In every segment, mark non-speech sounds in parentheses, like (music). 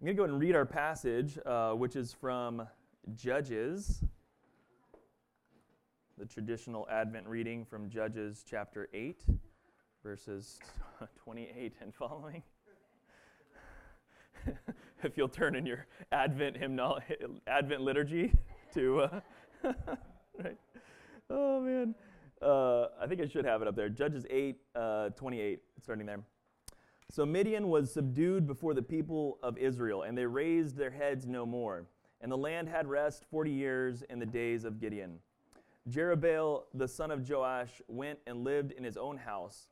I'm going to go ahead and read our passage, uh, which is from Judges, the traditional Advent reading from Judges chapter 8, verses (laughs) 28 and following. (laughs) if you'll turn in your Advent hymnal, Advent liturgy (laughs) to, uh, right? Oh man, uh, I think I should have it up there. Judges 8, uh, 28, starting there. So Midian was subdued before the people of Israel, and they raised their heads no more. And the land had rest forty years in the days of Gideon. Jerubbaal, the son of Joash, went and lived in his own house.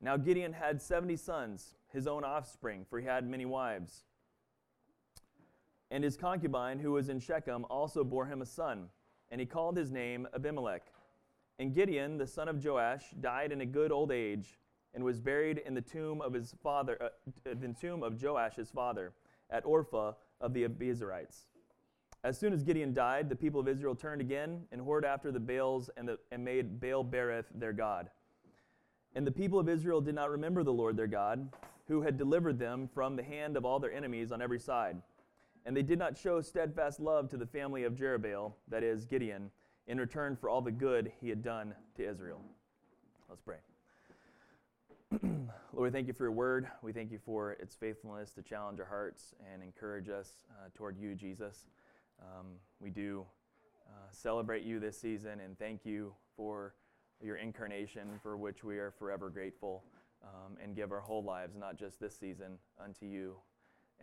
Now Gideon had seventy sons, his own offspring, for he had many wives. And his concubine, who was in Shechem, also bore him a son, and he called his name Abimelech. And Gideon, the son of Joash, died in a good old age and was buried in the tomb of his father, uh, the tomb of Joash his father, at Ophrah of the Abiezrites. As soon as Gideon died, the people of Israel turned again and whored after the Baals and, the, and made Baal Berith their god. And the people of Israel did not remember the Lord their God, who had delivered them from the hand of all their enemies on every side. And they did not show steadfast love to the family of Jerubbaal, that is, Gideon, in return for all the good he had done to Israel. Let's pray. (clears throat) Lord, we thank you for your word. We thank you for its faithfulness to challenge our hearts and encourage us uh, toward you, Jesus. Um, we do uh, celebrate you this season and thank you for your incarnation, for which we are forever grateful, um, and give our whole lives, not just this season, unto you.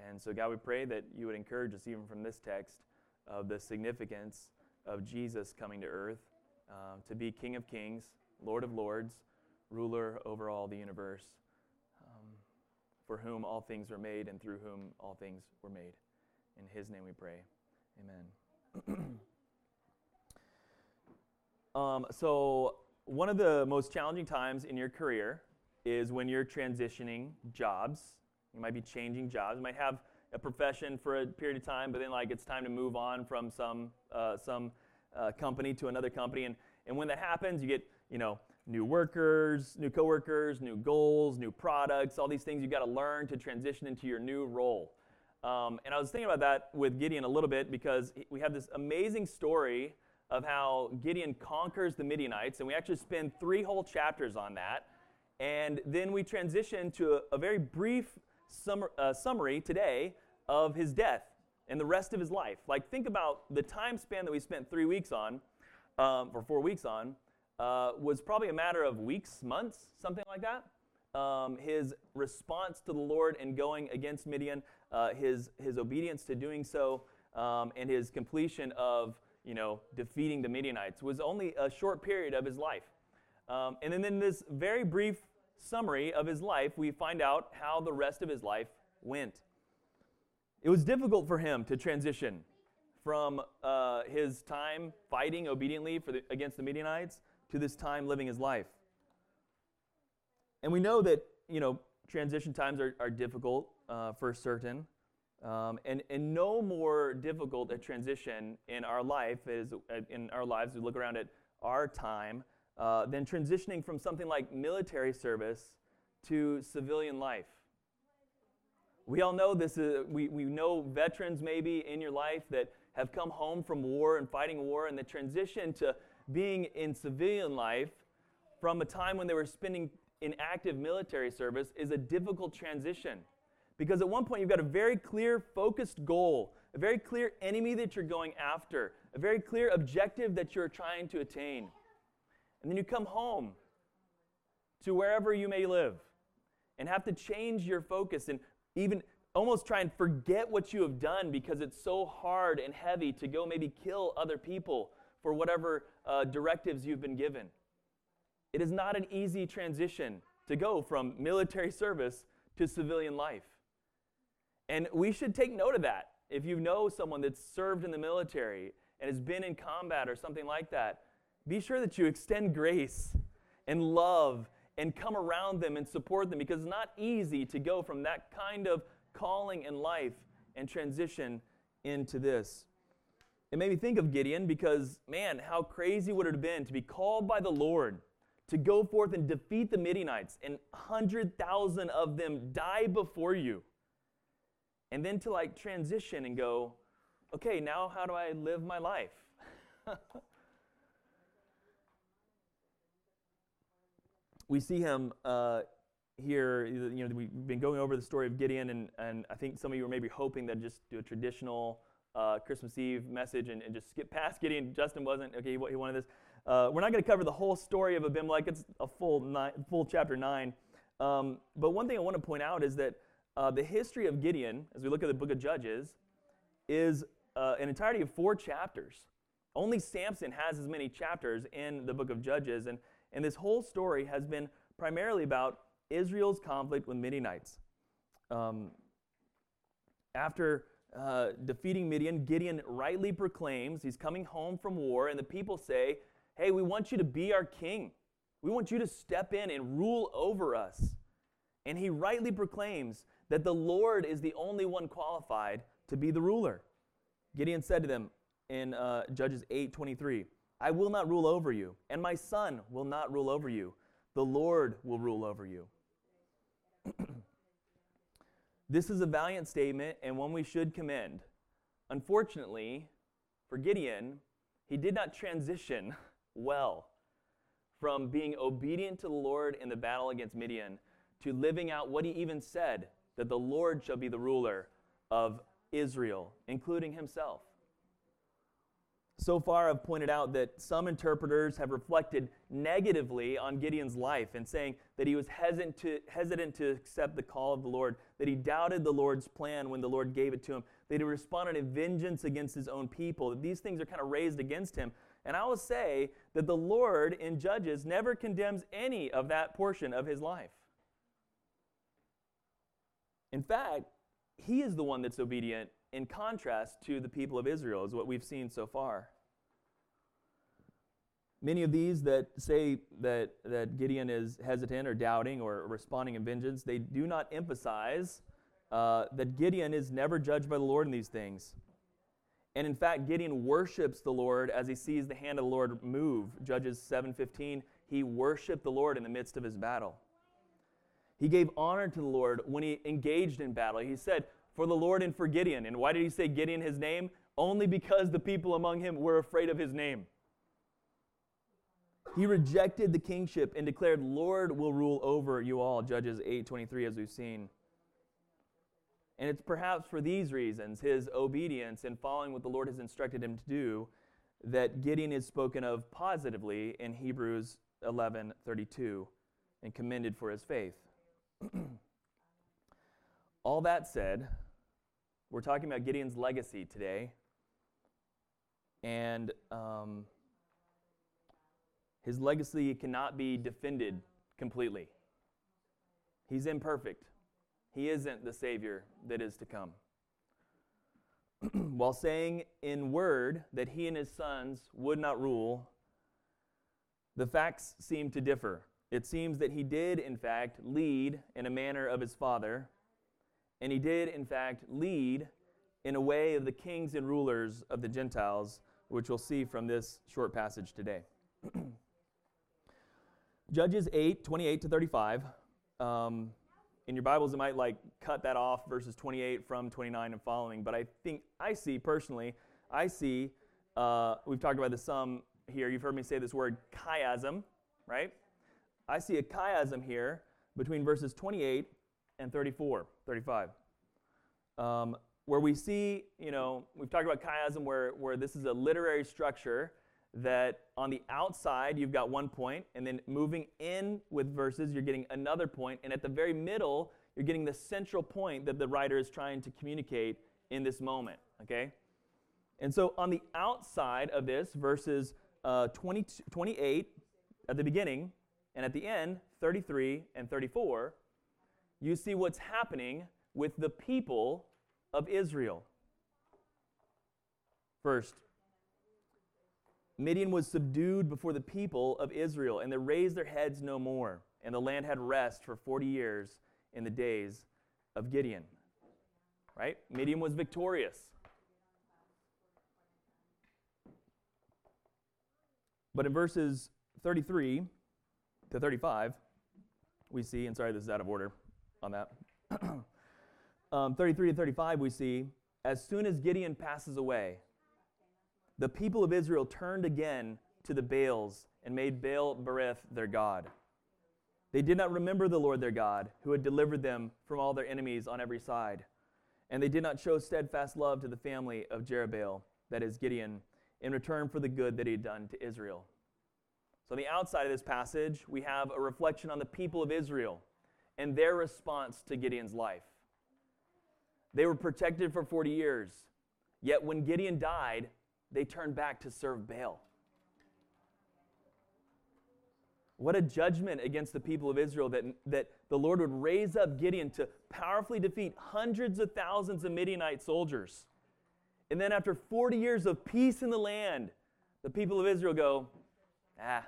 And so, God, we pray that you would encourage us, even from this text, of the significance of Jesus coming to earth uh, to be King of Kings, Lord of Lords ruler over all the universe, um, for whom all things were made and through whom all things were made. In his name we pray. Amen. (clears throat) um, so, one of the most challenging times in your career is when you're transitioning jobs. You might be changing jobs. You might have a profession for a period of time, but then like it's time to move on from some uh, some uh, company to another company. And and when that happens, you get you know new workers, new coworkers, new goals, new products, all these things you've got to learn to transition into your new role. Um, and I was thinking about that with Gideon a little bit because we have this amazing story of how Gideon conquers the Midianites, and we actually spend three whole chapters on that. And then we transition to a, a very brief uh, summary today of his death and the rest of his life. Like, think about the time span that we spent three weeks on, um, or four weeks on, uh, was probably a matter of weeks, months, something like that. Um, his response to the Lord and going against Midian, uh, his, his obedience to doing so, um, and his completion of you know, defeating the Midianites was only a short period of his life. Um, and then in this very brief summary of his life, we find out how the rest of his life went. It was difficult for him to transition from uh, his time fighting obediently the, against the Midianites to this time living his life. And we know that, you know, transition times are, are difficult uh, for certain. Um, and, and no more difficult a transition in our life is uh, in our lives we look around at our time uh, than transitioning from something like military service to civilian life we all know this is, we, we know veterans maybe in your life that have come home from war and fighting war and the transition to being in civilian life from a time when they were spending in active military service is a difficult transition. Because at one point, you've got a very clear, focused goal, a very clear enemy that you're going after, a very clear objective that you're trying to attain. And then you come home to wherever you may live and have to change your focus and even almost try and forget what you have done because it's so hard and heavy to go maybe kill other people for whatever uh, directives you've been given. It is not an easy transition to go from military service to civilian life. And we should take note of that. If you know someone that's served in the military and has been in combat or something like that, be sure that you extend grace and love and come around them and support them because it's not easy to go from that kind of calling in life and transition into this. It made me think of Gideon because, man, how crazy would it have been to be called by the Lord to go forth and defeat the Midianites, and 100,000 of them die before you. and then to like transition and go, okay, now how do I live my life? (laughs) we see him uh, here. You know, we've been going over the story of Gideon, and, and I think some of you are maybe hoping that just do a traditional uh, Christmas Eve message and, and, just skip past Gideon. Justin wasn't okay. He, he wanted this. Uh, we're not going to cover the whole story of Abimelech. It's a full nine, full chapter nine. Um, but one thing I want to point out is that uh, the history of Gideon, as we look at the book of Judges, is uh, an entirety of four chapters. Only Samson has as many chapters in the book of Judges, and, and this whole story has been primarily about Israel's conflict with Midianites. Um, after uh, defeating Midian, Gideon rightly proclaims he's coming home from war, and the people say, Hey, we want you to be our king. We want you to step in and rule over us. And he rightly proclaims that the Lord is the only one qualified to be the ruler. Gideon said to them in uh, Judges 8 23, I will not rule over you, and my son will not rule over you. The Lord will rule over you. This is a valiant statement and one we should commend. Unfortunately, for Gideon, he did not transition (laughs) well from being obedient to the Lord in the battle against Midian to living out what he even said that the Lord shall be the ruler of Israel, including himself. So far, I've pointed out that some interpreters have reflected negatively on Gideon's life and saying that he was hesitant to, hesitant to accept the call of the Lord, that he doubted the Lord's plan when the Lord gave it to him, that he responded in vengeance against his own people, that these things are kind of raised against him. And I will say that the Lord in Judges never condemns any of that portion of his life. In fact, he is the one that's obedient in contrast to the people of Israel, is what we've seen so far. Many of these that say that, that Gideon is hesitant or doubting or responding in vengeance, they do not emphasize uh, that Gideon is never judged by the Lord in these things. And in fact, Gideon worships the Lord as he sees the hand of the Lord move. Judges 7:15, he worshiped the Lord in the midst of his battle. He gave honor to the Lord when he engaged in battle. He said, For the Lord and for Gideon. And why did he say Gideon his name? Only because the people among him were afraid of his name. He rejected the kingship and declared, Lord will rule over you all. Judges 8:23, as we've seen. And it's perhaps for these reasons, his obedience and following what the Lord has instructed him to do, that Gideon is spoken of positively in Hebrews 11:32 and commended for his faith. (clears throat) All that said, we're talking about Gideon's legacy today. And um, his legacy cannot be defended completely. He's imperfect. He isn't the Savior that is to come. (clears throat) While saying in word that he and his sons would not rule, the facts seem to differ. It seems that he did, in fact, lead in a manner of his father, and he did, in fact, lead in a way of the kings and rulers of the Gentiles, which we'll see from this short passage today. (clears throat) Judges 8, 28 to 35. Um, in your Bibles, it might like cut that off, verses 28 from 29 and following. But I think I see personally, I see, uh, we've talked about this some here. You've heard me say this word chiasm, right? I see a chiasm here between verses 28 and 34, 35. Um, where we see, you know, we've talked about chiasm where, where this is a literary structure that on the outside you've got one point, and then moving in with verses, you're getting another point, and at the very middle, you're getting the central point that the writer is trying to communicate in this moment, okay? And so on the outside of this, verses uh, 20, 28 at the beginning and at the end, 33 and 34, you see what's happening with the people of Israel. First, Midian was subdued before the people of Israel, and they raised their heads no more. And the land had rest for 40 years in the days of Gideon. Right? Midian was victorious. But in verses 33 to 35, we see, and sorry, this is out of order on that. (clears throat) um, 33 to 35, we see, as soon as Gideon passes away, the people of Israel turned again to the Baals and made Baal Berith their God. They did not remember the Lord their God, who had delivered them from all their enemies on every side. And they did not show steadfast love to the family of Jerubbaal, that is Gideon, in return for the good that he had done to Israel. So, on the outside of this passage, we have a reflection on the people of Israel and their response to Gideon's life. They were protected for 40 years, yet when Gideon died, they turned back to serve Baal. What a judgment against the people of Israel that, that the Lord would raise up Gideon to powerfully defeat hundreds of thousands of Midianite soldiers. And then, after 40 years of peace in the land, the people of Israel go, ah,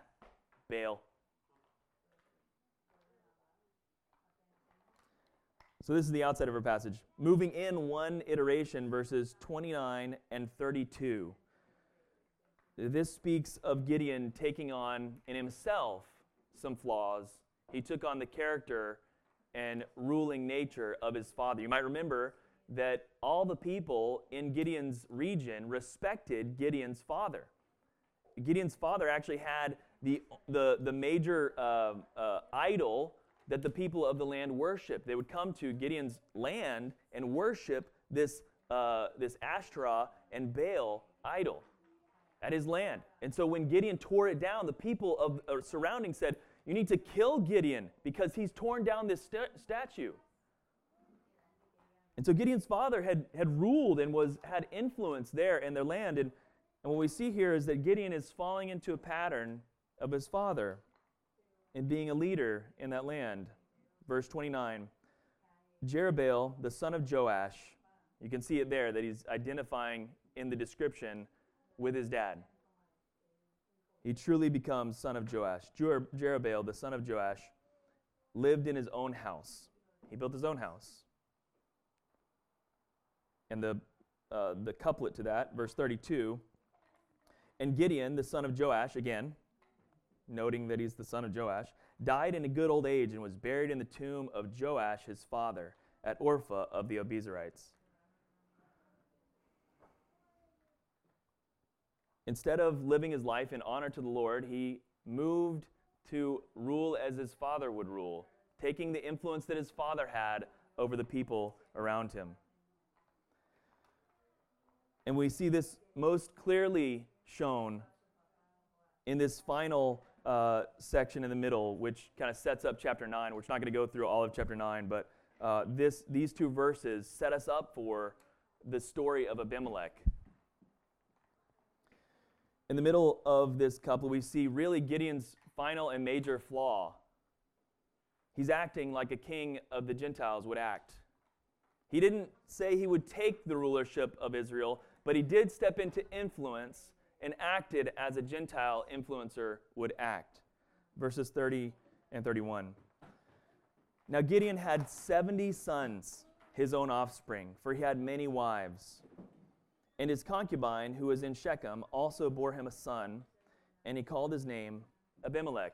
Baal. So, this is the outside of our passage. Moving in one iteration, verses 29 and 32. This speaks of Gideon taking on in himself some flaws. He took on the character and ruling nature of his father. You might remember that all the people in Gideon's region respected Gideon's father. Gideon's father actually had the, the, the major uh, uh, idol that the people of the land worship. They would come to Gideon's land and worship this, uh, this Ashtoreth and Baal idol at his land. And so when Gideon tore it down, the people of uh, surrounding said, You need to kill Gideon because he's torn down this st- statue. And so Gideon's father had, had ruled and was, had influence there in their land. And, and what we see here is that Gideon is falling into a pattern of his father in being a leader in that land. Verse 29 Jerubbaal, the son of Joash, you can see it there that he's identifying in the description with his dad. He truly becomes son of Joash. Jer- Jerubbaal, the son of Joash, lived in his own house. He built his own house. And the, uh, the couplet to that, verse 32, and Gideon, the son of Joash, again, noting that he's the son of Joash, died in a good old age and was buried in the tomb of Joash, his father, at Ophrah of the Abiezrites. Instead of living his life in honor to the Lord, he moved to rule as his father would rule, taking the influence that his father had over the people around him. And we see this most clearly shown in this final uh, section in the middle, which kind of sets up chapter 9. We're not going to go through all of chapter 9, but uh, this, these two verses set us up for the story of Abimelech. In the middle of this couple, we see really Gideon's final and major flaw. He's acting like a king of the Gentiles would act. He didn't say he would take the rulership of Israel, but he did step into influence and acted as a Gentile influencer would act. Verses 30 and 31. Now Gideon had 70 sons, his own offspring, for he had many wives. And his concubine, who was in Shechem, also bore him a son, and he called his name Abimelech.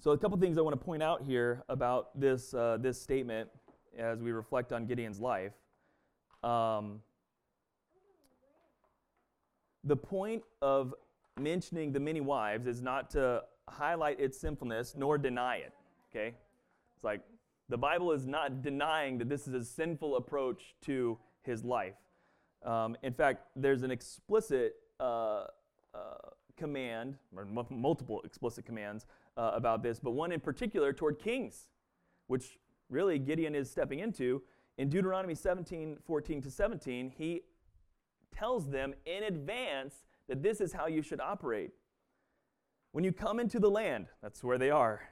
So, a couple things I want to point out here about this, uh, this statement as we reflect on Gideon's life. Um, the point of mentioning the many wives is not to highlight its sinfulness nor deny it. Okay? It's like the Bible is not denying that this is a sinful approach to his life. Um, in fact, there's an explicit uh, uh, command, or m- multiple explicit commands uh, about this, but one in particular toward kings, which really Gideon is stepping into in Deuteronomy 17, 14 to 17, he tells them in advance that this is how you should operate. When you come into the land, that's where they are,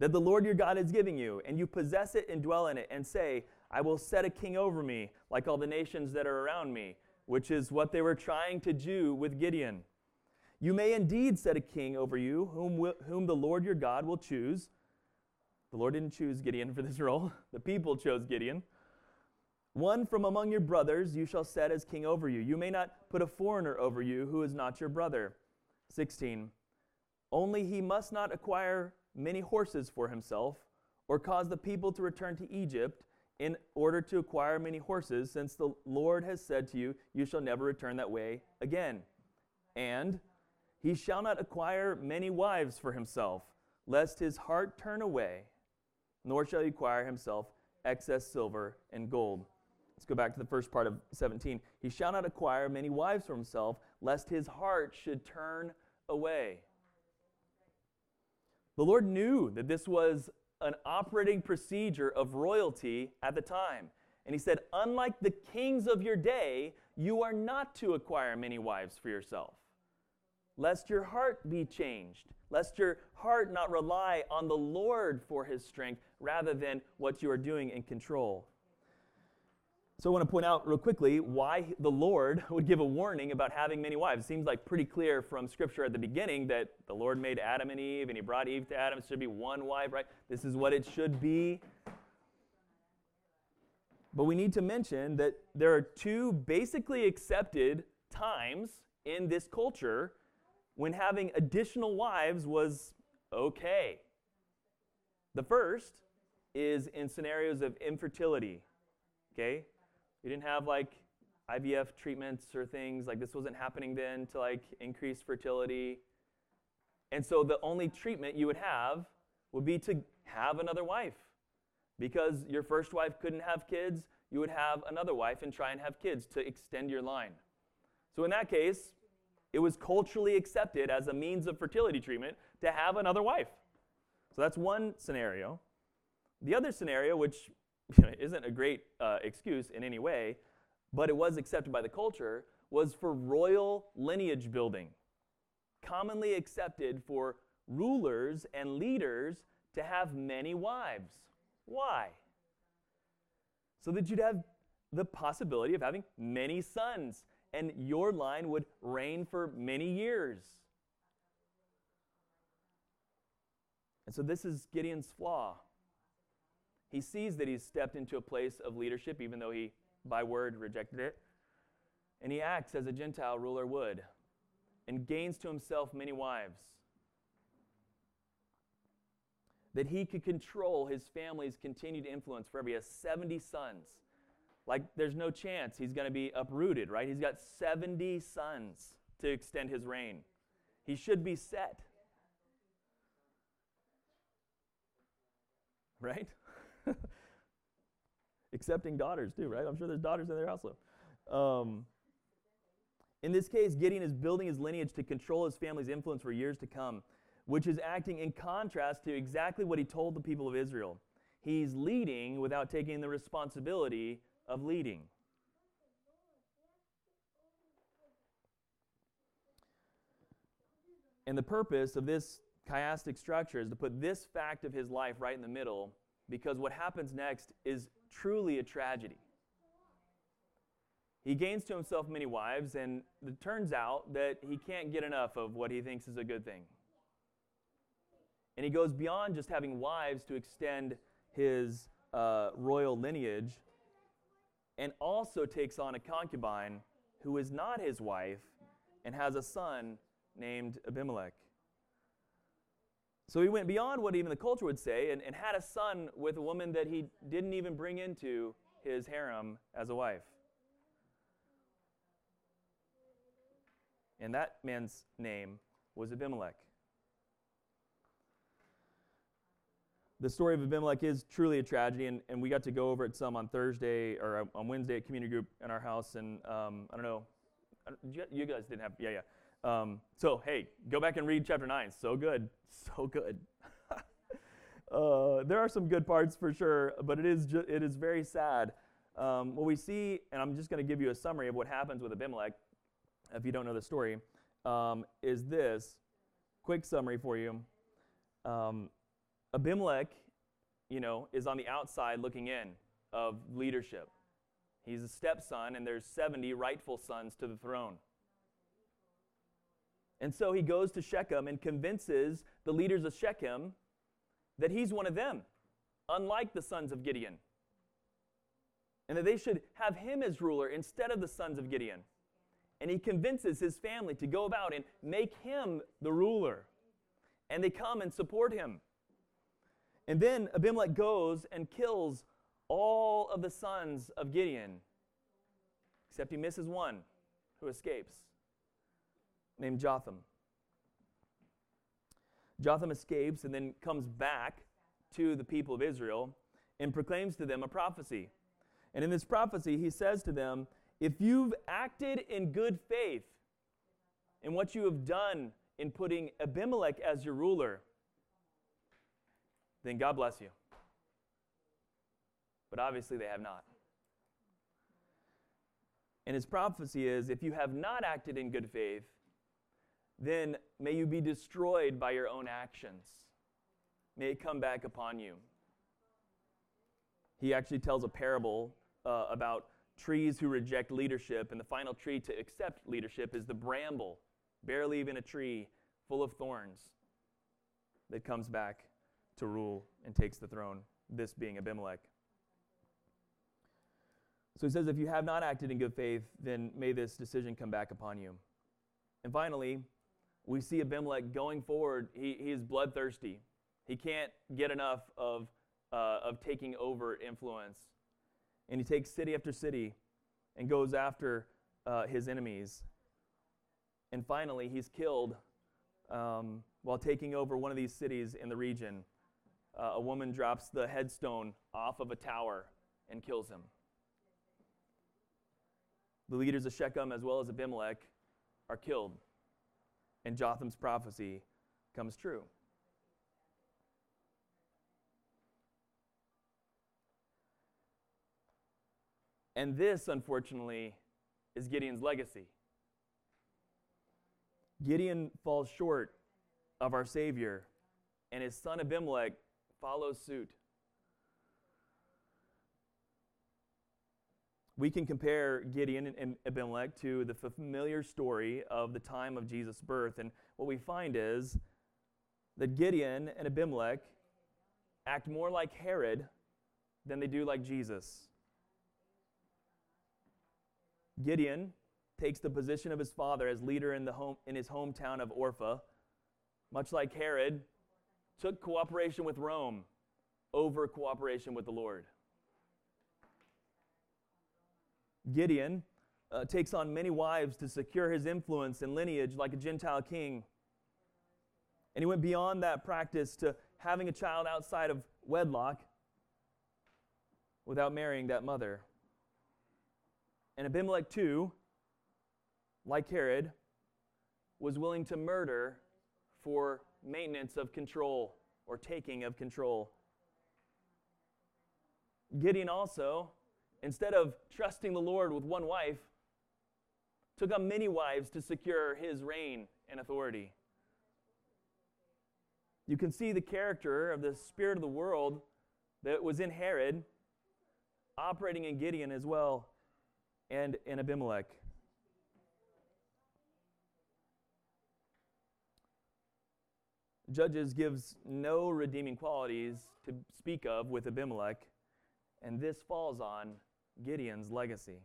that the Lord your God is giving you, and you possess it and dwell in it, and say, I will set a king over me, like all the nations that are around me, which is what they were trying to do with Gideon. You may indeed set a king over you, whom, will, whom the Lord your God will choose. The Lord didn't choose Gideon for this (laughs) role, the people chose Gideon. One from among your brothers you shall set as king over you. You may not put a foreigner over you who is not your brother. 16. Only he must not acquire many horses for himself, or cause the people to return to Egypt in order to acquire many horses, since the Lord has said to you, You shall never return that way again. And he shall not acquire many wives for himself, lest his heart turn away, nor shall he acquire himself excess silver and gold. Let's go back to the first part of 17. He shall not acquire many wives for himself, lest his heart should turn away. The Lord knew that this was an operating procedure of royalty at the time. And he said, Unlike the kings of your day, you are not to acquire many wives for yourself, lest your heart be changed, lest your heart not rely on the Lord for his strength rather than what you are doing in control. So I want to point out real quickly why the Lord (laughs) would give a warning about having many wives. It seems like pretty clear from Scripture at the beginning that the Lord made Adam and Eve, and He brought Eve to Adam. It should be one wife, right? This is what it should be. But we need to mention that there are two basically accepted times in this culture when having additional wives was okay. The first is in scenarios of infertility. Okay? You didn't have like IVF treatments or things like this wasn't happening then to like increase fertility. And so the only treatment you would have would be to have another wife. Because your first wife couldn't have kids, you would have another wife and try and have kids to extend your line. So in that case, it was culturally accepted as a means of fertility treatment to have another wife. So that's one scenario. The other scenario, which (laughs) isn't a great uh, excuse in any way, but it was accepted by the culture, was for royal lineage building. Commonly accepted for rulers and leaders to have many wives. Why? So that you'd have the possibility of having many sons, and your line would reign for many years. And so this is Gideon's flaw. He sees that he's stepped into a place of leadership, even though he, by word, rejected it. And he acts as a Gentile ruler would and gains to himself many wives. That he could control his family's continued influence forever. He has 70 sons. Like, there's no chance he's going to be uprooted, right? He's got 70 sons to extend his reign. He should be set. Right? Accepting daughters, too, right? I'm sure there's daughters in there also. Um, in this case, Gideon is building his lineage to control his family's influence for years to come, which is acting in contrast to exactly what he told the people of Israel. He's leading without taking the responsibility of leading. And the purpose of this chiastic structure is to put this fact of his life right in the middle because what happens next is truly a tragedy. He gains to himself many wives, and it turns out that he can't get enough of what he thinks is a good thing. And he goes beyond just having wives to extend his uh, royal lineage, and also takes on a concubine who is not his wife and has a son named Abimelech. So he went beyond what even the culture would say and, and had a son with a woman that he didn't even bring into his harem as a wife. And that man's name was Abimelech. The story of Abimelech is truly a tragedy, and, and we got to go over it some on Thursday or on Wednesday at community group in our house. And um, I don't know, you guys didn't have, yeah, yeah. Um, so, hey, go back and read chapter 9. So good. So good. (laughs) uh, there are some good parts for sure, but it is, ju- it is very sad. Um, what we see, and I'm just going to give you a summary of what happens with Abimelech, if you don't know the story, um, is this quick summary for you. Um, Abimelech, you know, is on the outside looking in of leadership. He's a stepson, and there's 70 rightful sons to the throne. And so he goes to Shechem and convinces the leaders of Shechem that he's one of them, unlike the sons of Gideon. And that they should have him as ruler instead of the sons of Gideon. And he convinces his family to go about and make him the ruler. And they come and support him. And then Abimelech goes and kills all of the sons of Gideon, except he misses one who escapes, named Jotham. Jotham escapes and then comes back to the people of Israel and proclaims to them a prophecy. And in this prophecy, he says to them, If you've acted in good faith in what you have done in putting Abimelech as your ruler, then God bless you. But obviously, they have not. And his prophecy is if you have not acted in good faith, then may you be destroyed by your own actions. May it come back upon you. He actually tells a parable uh, about trees who reject leadership, and the final tree to accept leadership is the bramble, barely even a tree full of thorns that comes back to rule and takes the throne, this being Abimelech. So he says, If you have not acted in good faith, then may this decision come back upon you. And finally, we see Abimelech going forward. He, he is bloodthirsty. He can't get enough of, uh, of taking over influence. And he takes city after city and goes after uh, his enemies. And finally, he's killed um, while taking over one of these cities in the region. Uh, a woman drops the headstone off of a tower and kills him. The leaders of Shechem, as well as Abimelech, are killed and Jotham's prophecy comes true. And this, unfortunately, is Gideon's legacy. Gideon falls short of our Savior, and his son Abimelech follows suit. We can compare Gideon and Abimelech to the familiar story of the time of Jesus' birth. And what we find is that Gideon and Abimelech act more like Herod than they do like Jesus. Gideon takes the position of his father as leader in, the home, in his hometown of Ophrah, much like Herod took cooperation with Rome over cooperation with the Lord. Gideon uh, takes on many wives to secure his influence and lineage like a Gentile king. And he went beyond that practice to having a child outside of wedlock without marrying that mother. And Abimelech, too, like Herod, was willing to murder for maintenance of control or taking of control. Gideon also instead of trusting the Lord with one wife, took on many wives to secure his reign and authority. You can see the character of the spirit of the world that was in Herod operating in Gideon as well and in Abimelech. Judges gives no redeeming qualities to speak of with Abimelech, and this falls on Gideon's legacy.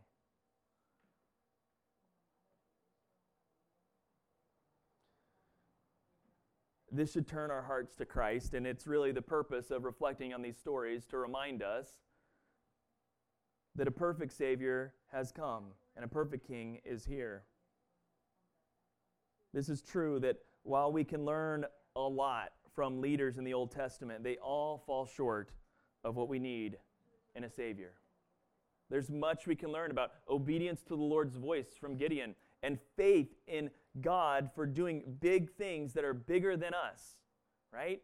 This should turn our hearts to Christ, and it's really the purpose of reflecting on these stories to remind us that a perfect Savior has come and a perfect King is here. This is true that while we can learn a lot from leaders in the Old Testament, they all fall short of what we need in a Savior. There's much we can learn about obedience to the Lord's voice from Gideon and faith in God for doing big things that are bigger than us, right?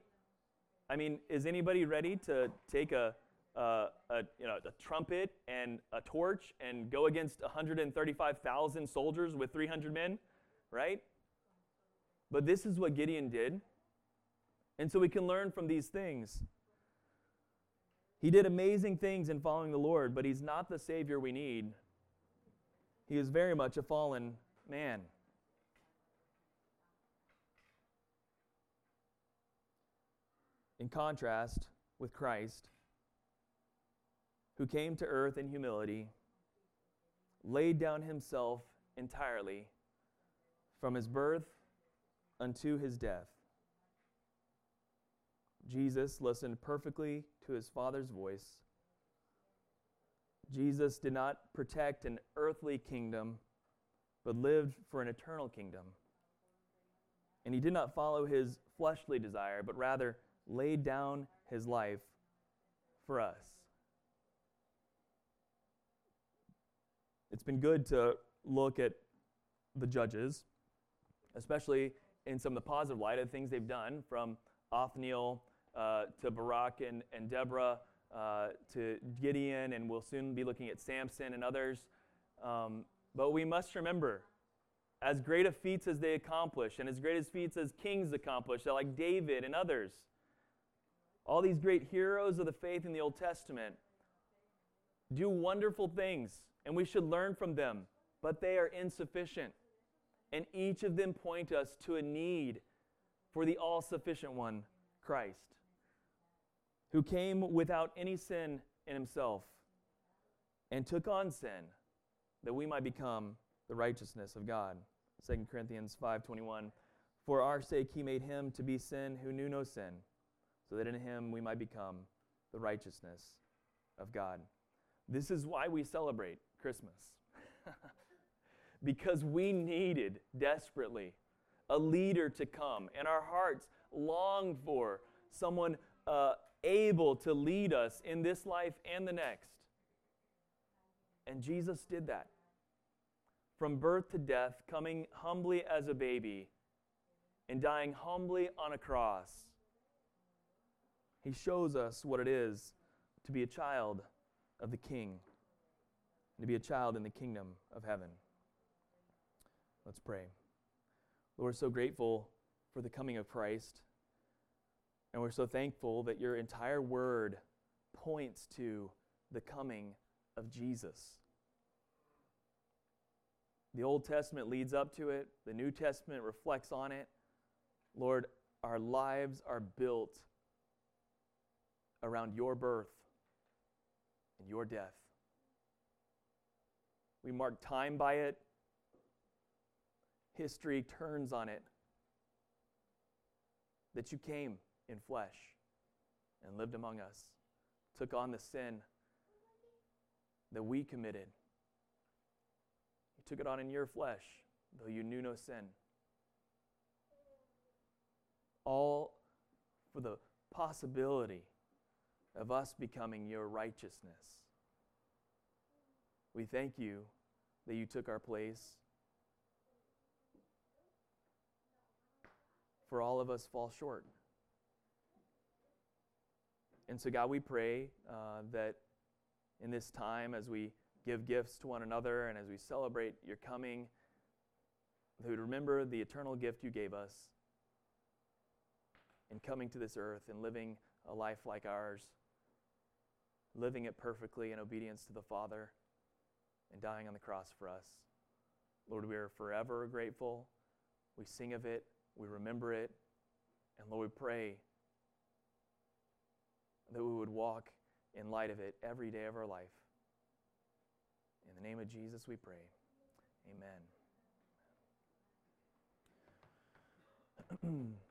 I mean, is anybody ready to take a, a, a, you know, a trumpet and a torch and go against 135,000 soldiers with 300 men, right? But this is what Gideon did. And so we can learn from these things. He did amazing things in following the Lord, but he's not the Savior we need. He is very much a fallen man. In contrast with Christ, who came to earth in humility, laid down himself entirely from his birth unto his death. Jesus listened perfectly to his Father's voice. Jesus did not protect an earthly kingdom, but lived for an eternal kingdom. And he did not follow his fleshly desire, but rather laid down his life for us. It's been good to look at the judges, especially in some of the positive light of things they've done, from Othniel uh, to Barak and, and Deborah uh, to Gideon, and we'll soon be looking at Samson and others. Um, but we must remember, as great of feats as they accomplish, and as great as feats as kings accomplish, like David and others, all these great heroes of the faith in the Old Testament do wonderful things, and we should learn from them, but they are insufficient. And each of them point us to a need for the all sufficient one, Christ, who came without any sin in himself and took on sin that we might become the righteousness of God. 2 Corinthians 5:21 For our sake he made him to be sin who knew no sin so that in him we might become the righteousness of God. This is why we celebrate Christmas. (laughs) because we needed desperately a leader to come, and our hearts long for someone uh, able to lead us in this life and the next. And Jesus did that. From birth to death, coming humbly as a baby and dying humbly on a cross he shows us what it is to be a child of the King and to be a child in the kingdom of heaven. Let's pray. Lord, so grateful for the coming of Christ. And we're so thankful that your entire word points to the coming of Jesus. The Old Testament leads up to it, the New Testament reflects on it. Lord, our lives are built around your birth and your death. We mark time by it, history turns on it. That you came in flesh and lived among us, took on the sin that we committed. He took it on in your flesh, though you knew no sin. All for the possibility of us becoming your righteousness. We thank you that you took our place. For all of us fall short. And so, God, we pray uh, that in this time, as we give gifts to one another and as we celebrate your coming, that we remember the eternal gift you gave us in coming to this earth and living a life like ours living it perfectly in obedience to the Father, and dying on the cross for us. Lord, we are forever grateful. We sing of it, we remember it, and Lord, we pray that we would walk in light of it every day of our life. In the name of Jesus, we pray. Amen. (clears throat)